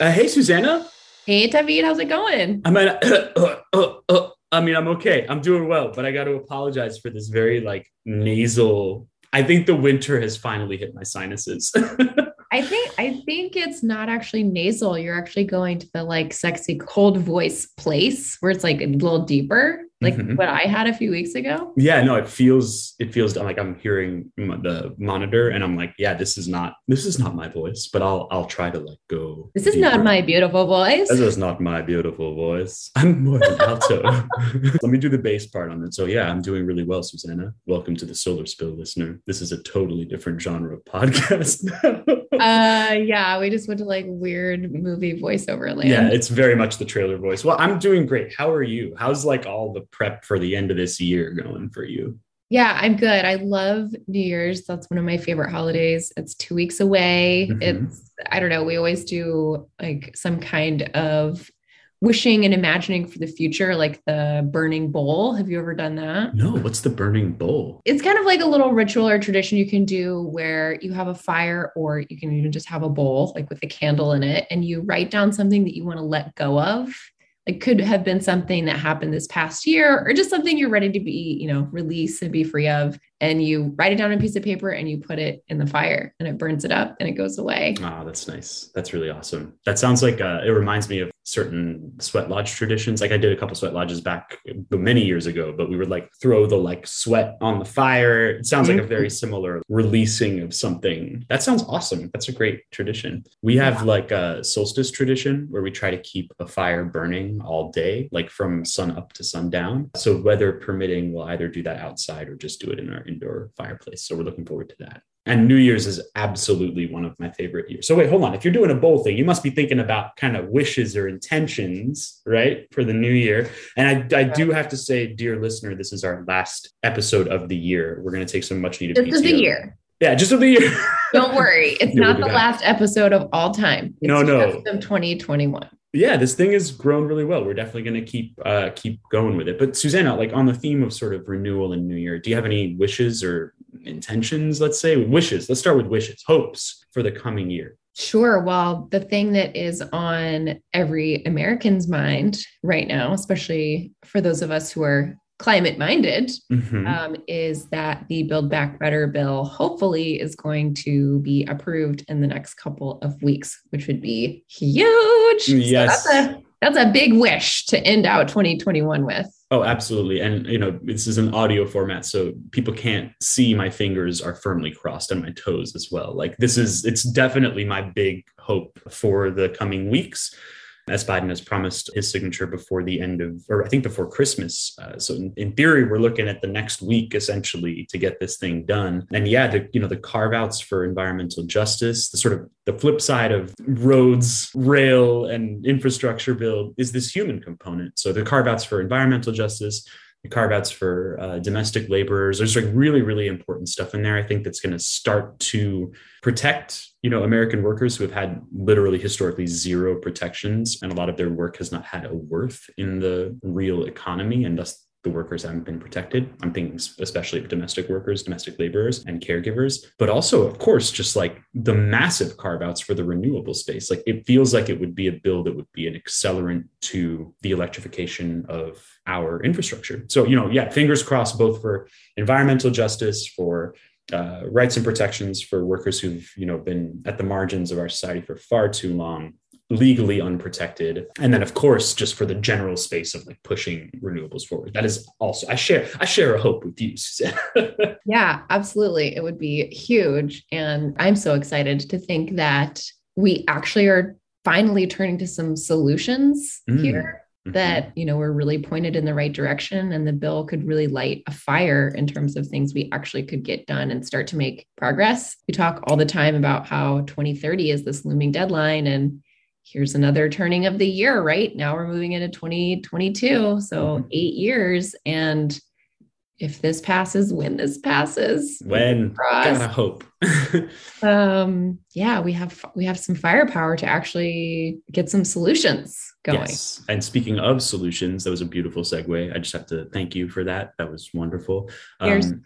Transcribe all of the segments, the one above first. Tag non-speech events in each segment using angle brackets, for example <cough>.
Uh, hey, Susanna. Hey, David, how's it going? I mean, uh, uh, uh, I mean, I'm okay. I'm doing well, but I got to apologize for this very like nasal. I think the winter has finally hit my sinuses. <laughs> I think I think it's not actually nasal. You're actually going to the like sexy cold voice place where it's like a little deeper like mm-hmm. what I had a few weeks ago. Yeah, no, it feels it feels like I'm hearing the monitor, and I'm like, yeah, this is not this is not my voice, but I'll I'll try to like go. This is deeper. not my beautiful voice. This is not my beautiful voice. <laughs> I'm more than alto. <laughs> Let me do the bass part on it. So yeah, I'm doing really well, Susanna. Welcome to the Solar Spill listener. This is a totally different genre of podcast. <laughs> uh, yeah, we just went to like weird movie voiceover land. Yeah, it's very much the trailer voice. Well, I'm doing great. How are you? How's like all the prep for the end of this year going for you? Yeah, I'm good. I love New Year's. That's one of my favorite holidays. It's two weeks away. Mm-hmm. It's, I don't know, we always do like some kind of wishing and imagining for the future, like the burning bowl. Have you ever done that? No, what's the burning bowl? It's kind of like a little ritual or tradition you can do where you have a fire or you can even just have a bowl, like with a candle in it, and you write down something that you want to let go of it could have been something that happened this past year or just something you're ready to be, you know, release and be free of. And you write it down on a piece of paper and you put it in the fire and it burns it up and it goes away. Oh, that's nice. That's really awesome. That sounds like uh, it reminds me of certain sweat lodge traditions. Like I did a couple sweat lodges back many years ago, but we would like throw the like sweat on the fire. It sounds like a mm-hmm. very similar releasing of something. That sounds awesome. That's a great tradition. We have like a solstice tradition where we try to keep a fire burning all day, like from sun up to sundown. So weather permitting, we'll either do that outside or just do it in our indoor fireplace. So we're looking forward to that. And New Year's is absolutely one of my favorite years. So wait, hold on. If you're doing a bowl thing, you must be thinking about kind of wishes or intentions, right, for the new year. And I, I do have to say, dear listener, this is our last episode of the year. We're going to take some much needed. This is the year. Yeah, just of the year. <laughs> Don't worry, <laughs> it's not the last episode of all time. It's no, no, of 2021 yeah, this thing has grown really well. We're definitely going to keep uh, keep going with it. But Susanna, like on the theme of sort of renewal and New Year, do you have any wishes or intentions? Let's say wishes. Let's start with wishes, hopes for the coming year. Sure. Well, the thing that is on every American's mind right now, especially for those of us who are climate minded mm-hmm. um, is that the Build Back Better bill hopefully is going to be approved in the next couple of weeks, which would be huge. Yes. So that's a that's a big wish to end out 2021 with. Oh, absolutely. And you know, this is an audio format, so people can't see my fingers are firmly crossed and my toes as well. Like this is it's definitely my big hope for the coming weeks as Biden has promised his signature before the end of, or I think before Christmas. Uh, so in, in, theory, we're looking at the next week essentially to get this thing done. And yeah, the you know the carve outs for environmental justice, the sort of the flip side of roads, rail, and infrastructure build is this human component. So the carve outs for environmental justice carve outs for uh, domestic laborers. There's like really, really important stuff in there. I think that's going to start to protect, you know, American workers who have had literally historically zero protections, and a lot of their work has not had a worth in the real economy, and thus the workers haven't been protected. I'm thinking especially of domestic workers, domestic laborers, and caregivers, but also, of course, just like the massive carve outs for the renewable space. Like it feels like it would be a bill that would be an accelerant to the electrification of our infrastructure. So, you know, yeah, fingers crossed both for environmental justice, for uh, rights and protections for workers who've you know been at the margins of our society for far too long legally unprotected. And then of course just for the general space of like pushing renewables forward. That is also i share i share a hope with you <laughs> yeah absolutely. It would be huge. And i'm so excited to think that we actually are finally turning to some solutions mm. here mm-hmm. that you know we're really pointed in the right direction and the bill could really light a fire in terms of things we actually could get done and start to make progress. We talk all the time about how 2030 is this looming deadline and here's another turning of the year, right? Now we're moving into 2022. So mm-hmm. eight years. And if this passes, when this passes. When gotta hope. <laughs> um, yeah, we have we have some firepower to actually get some solutions going. Yes. And speaking of solutions, that was a beautiful segue. I just have to thank you for that. That was wonderful. Cheers. Um,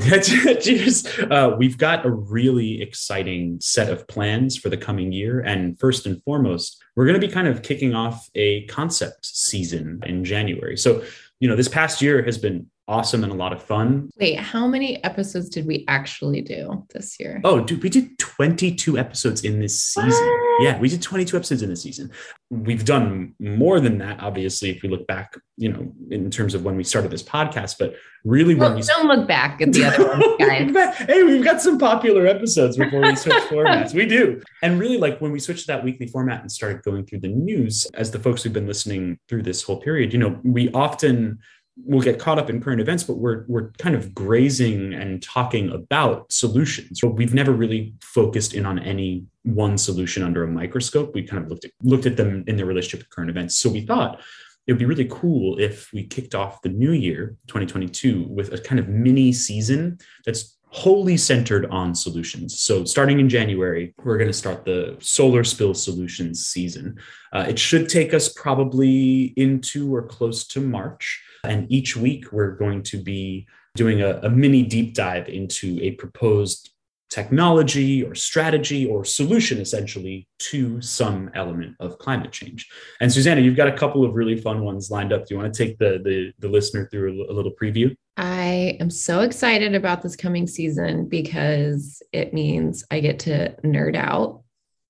<laughs> cheers. Uh, we've got a really exciting set of plans for the coming year. And first and foremost, we're going to be kind of kicking off a concept season in January. So, you know, this past year has been awesome and a lot of fun. Wait, how many episodes did we actually do this year? Oh, dude, we did 22 episodes in this season. What? Yeah, we did 22 episodes in this season. We've done more than that, obviously, if we look back, you know, in terms of when we started this podcast, but really well, when we don't look back at the other ones, <laughs> guys. hey, we've got some popular episodes before we switch formats. We do. And really, like when we switched to that weekly format and started going through the news, as the folks who've been listening through this whole period, you know, we often we'll get caught up in current events, but we're we're kind of grazing and talking about solutions. So we've never really focused in on any one solution under a microscope. We kind of looked at looked at them in their relationship to current events. So we thought it would be really cool if we kicked off the new year 2022 with a kind of mini season that's wholly centered on solutions. So, starting in January, we're going to start the solar spill solutions season. Uh, it should take us probably into or close to March. And each week, we're going to be doing a, a mini deep dive into a proposed technology or strategy or solution essentially to some element of climate change. And Susanna, you've got a couple of really fun ones lined up. Do you want to take the the, the listener through a, a little preview? I am so excited about this coming season because it means I get to nerd out,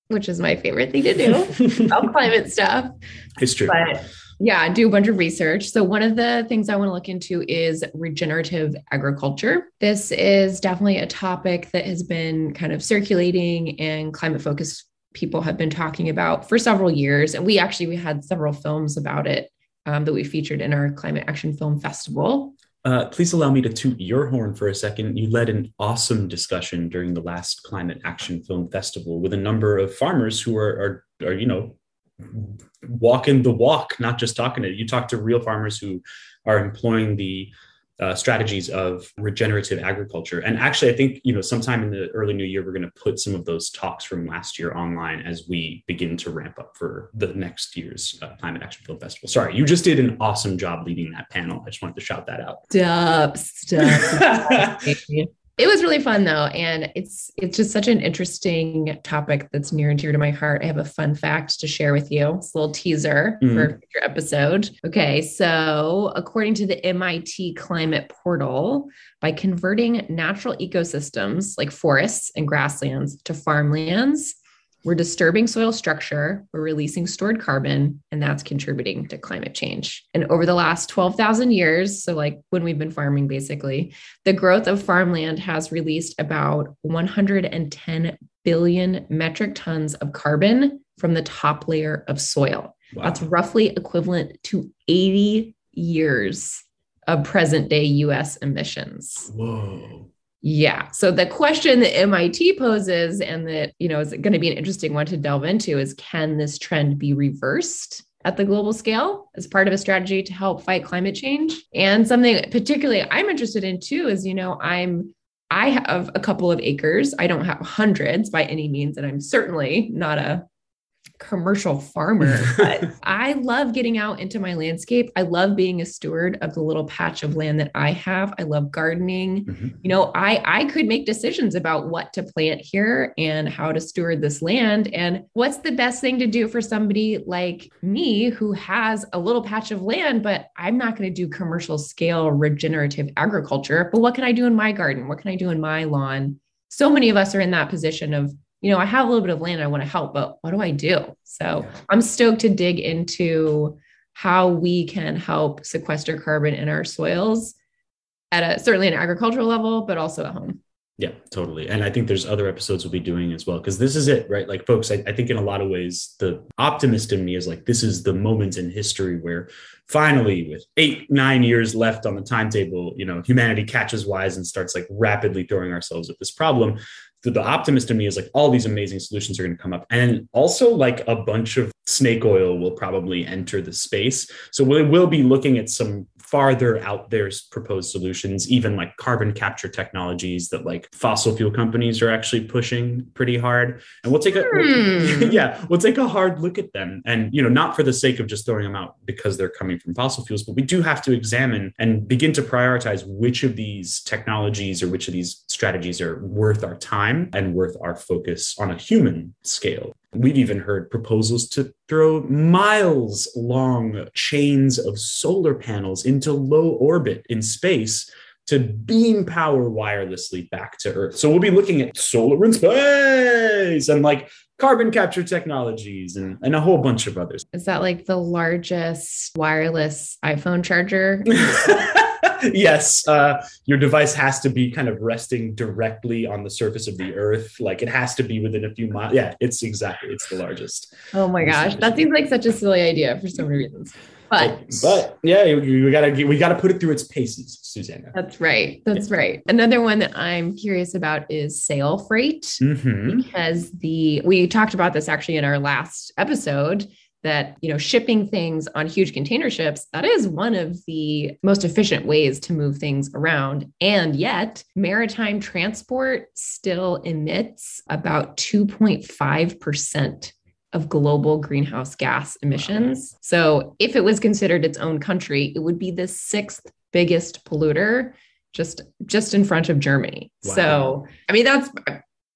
which is my favorite thing to do <laughs> about climate stuff. It's true. But yeah, do a bunch of research. So, one of the things I want to look into is regenerative agriculture. This is definitely a topic that has been kind of circulating and climate focused people have been talking about for several years. And we actually we had several films about it um, that we featured in our Climate Action Film Festival. Uh, please allow me to toot your horn for a second. You led an awesome discussion during the last Climate Action Film Festival with a number of farmers who are, are, are you know, walking the walk, not just talking it. You talk to real farmers who are employing the uh, strategies of regenerative agriculture. And actually, I think you know sometime in the early new year, we're going to put some of those talks from last year online as we begin to ramp up for the next year's uh, Climate Action Film Festival. Sorry, you just did an awesome job leading that panel. I just wanted to shout that out. Stop, stop. <laughs> It was really fun though, and it's it's just such an interesting topic that's near and dear to my heart. I have a fun fact to share with you. It's a little teaser mm-hmm. for a future episode. Okay, so according to the MIT Climate Portal, by converting natural ecosystems like forests and grasslands to farmlands, we're disturbing soil structure, we're releasing stored carbon, and that's contributing to climate change. And over the last 12,000 years, so like when we've been farming basically, the growth of farmland has released about 110 billion metric tons of carbon from the top layer of soil. Wow. That's roughly equivalent to 80 years of present day US emissions. Whoa. Yeah. So the question that MIT poses and that, you know, is going to be an interesting one to delve into is can this trend be reversed? At the global scale, as part of a strategy to help fight climate change. And something particularly I'm interested in too is, you know, I'm I have a couple of acres. I don't have hundreds by any means, and I'm certainly not a commercial farmer, but <laughs> I love getting out into my landscape. I love being a steward of the little patch of land that I have. I love gardening. Mm-hmm. You know, I I could make decisions about what to plant here and how to steward this land and what's the best thing to do for somebody like me who has a little patch of land, but I'm not going to do commercial scale regenerative agriculture. But what can I do in my garden? What can I do in my lawn? So many of us are in that position of you know, I have a little bit of land I want to help, but what do I do? So yeah. I'm stoked to dig into how we can help sequester carbon in our soils at a certainly an agricultural level, but also at home. Yeah, totally. And I think there's other episodes we'll be doing as well, because this is it, right? Like, folks, I, I, think in a lot of ways, the optimist in me is like, this is the moment in history where finally, with eight, nine years left on the timetable, you know, humanity catches wise and starts like rapidly throwing ourselves at this problem. The, the optimist in me is like all these amazing solutions are going to come up. And also like a bunch of snake oil will probably enter the space. So we will be looking at some farther out there's proposed solutions even like carbon capture technologies that like fossil fuel companies are actually pushing pretty hard. And we'll take a hmm. we'll, <laughs> yeah we'll take a hard look at them. And you know not for the sake of just throwing them out because they're coming from fossil fuels but we do have to examine and begin to prioritize which of these technologies or which of these strategies are worth our time and worth our focus on a human scale We've even heard proposals to throw miles long chains of solar panels into low orbit in space to beam power wirelessly back to Earth. So we'll be looking at solar in space and like carbon capture technologies and, and a whole bunch of others. Is that like the largest wireless iPhone charger? <laughs> <laughs> yes, uh, your device has to be kind of resting directly on the surface of the Earth. Like it has to be within a few miles. Yeah, it's exactly. It's the largest. Oh my gosh, that seems like such a silly idea for so many reasons. But but yeah, we gotta we gotta put it through its paces, Susanna. That's right. That's yeah. right. Another one that I'm curious about is sail freight mm-hmm. because the we talked about this actually in our last episode that you know shipping things on huge container ships that is one of the most efficient ways to move things around and yet maritime transport still emits about 2.5% of global greenhouse gas emissions wow. so if it was considered its own country it would be the sixth biggest polluter just just in front of germany wow. so i mean that's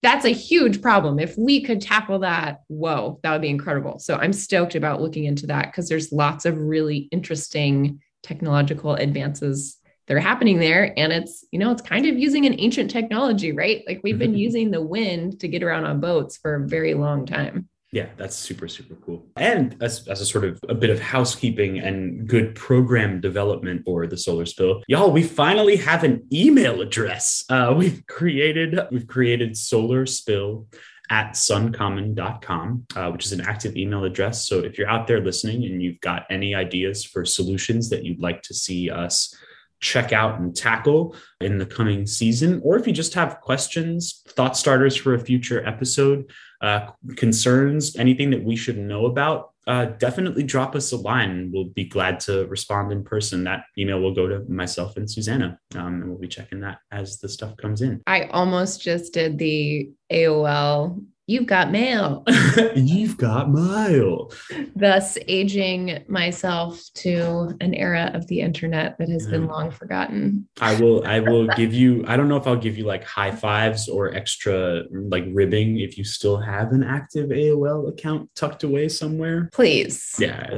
that's a huge problem. If we could tackle that, whoa, that would be incredible. So I'm stoked about looking into that because there's lots of really interesting technological advances that are happening there. And it's, you know, it's kind of using an ancient technology, right? Like we've been <laughs> using the wind to get around on boats for a very long time. Yeah, that's super, super cool. And as, as a sort of a bit of housekeeping and good program development for the solar spill, y'all, we finally have an email address. Uh, we've created, we've created solar spill at suncommon.com, uh, which is an active email address. So if you're out there listening and you've got any ideas for solutions that you'd like to see us check out and tackle in the coming season, or if you just have questions, thought starters for a future episode, uh, concerns, anything that we should know about, uh, definitely drop us a line. We'll be glad to respond in person. That email will go to myself and Susanna, um, and we'll be checking that as the stuff comes in. I almost just did the AOL You've got mail. <laughs> You've got mail. Thus, aging myself to an era of the internet that has yeah. been long forgotten. I will. I will give you. I don't know if I'll give you like high fives or extra like ribbing if you still have an active AOL account tucked away somewhere. Please. Yeah.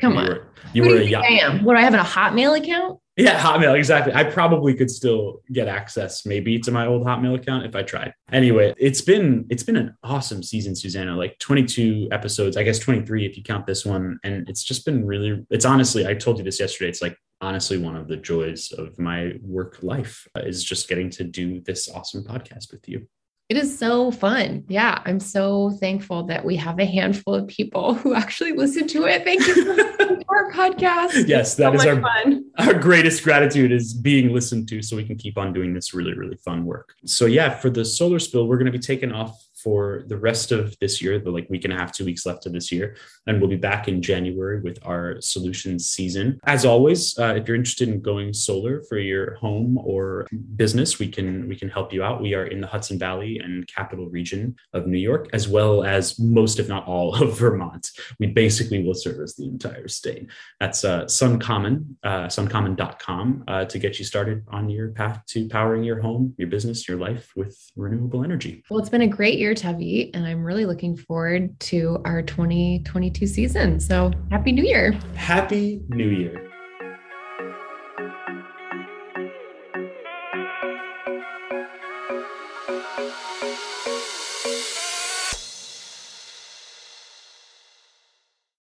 Come you on. Were, you Who were a. I am. Would I have a Hotmail account? Yeah, Hotmail, exactly. I probably could still get access maybe to my old Hotmail account if I tried. Anyway, it's been it's been an awesome season, Susanna. Like 22 episodes, I guess 23 if you count this one. And it's just been really it's honestly, I told you this yesterday. It's like honestly one of the joys of my work life is just getting to do this awesome podcast with you. It is so fun. Yeah, I'm so thankful that we have a handful of people who actually listen to it. Thank you for our podcast. <laughs> Yes, that so is our, fun. our greatest gratitude is being listened to so we can keep on doing this really, really fun work. So yeah, for the solar spill, we're going to be taking off for the rest of this year, the like week and a half, two weeks left of this year. And we'll be back in January with our solutions season. As always, uh, if you're interested in going solar for your home or business, we can we can help you out. We are in the Hudson Valley and capital region of New York, as well as most, if not all, of <laughs> Vermont. We basically will service the entire state. That's uh, Suncommon, uh, suncommon.com uh, to get you started on your path to powering your home, your business, your life with renewable energy. Well, it's been a great year Tavi, and I'm really looking forward to our 2022 season. So happy new year. Happy new year.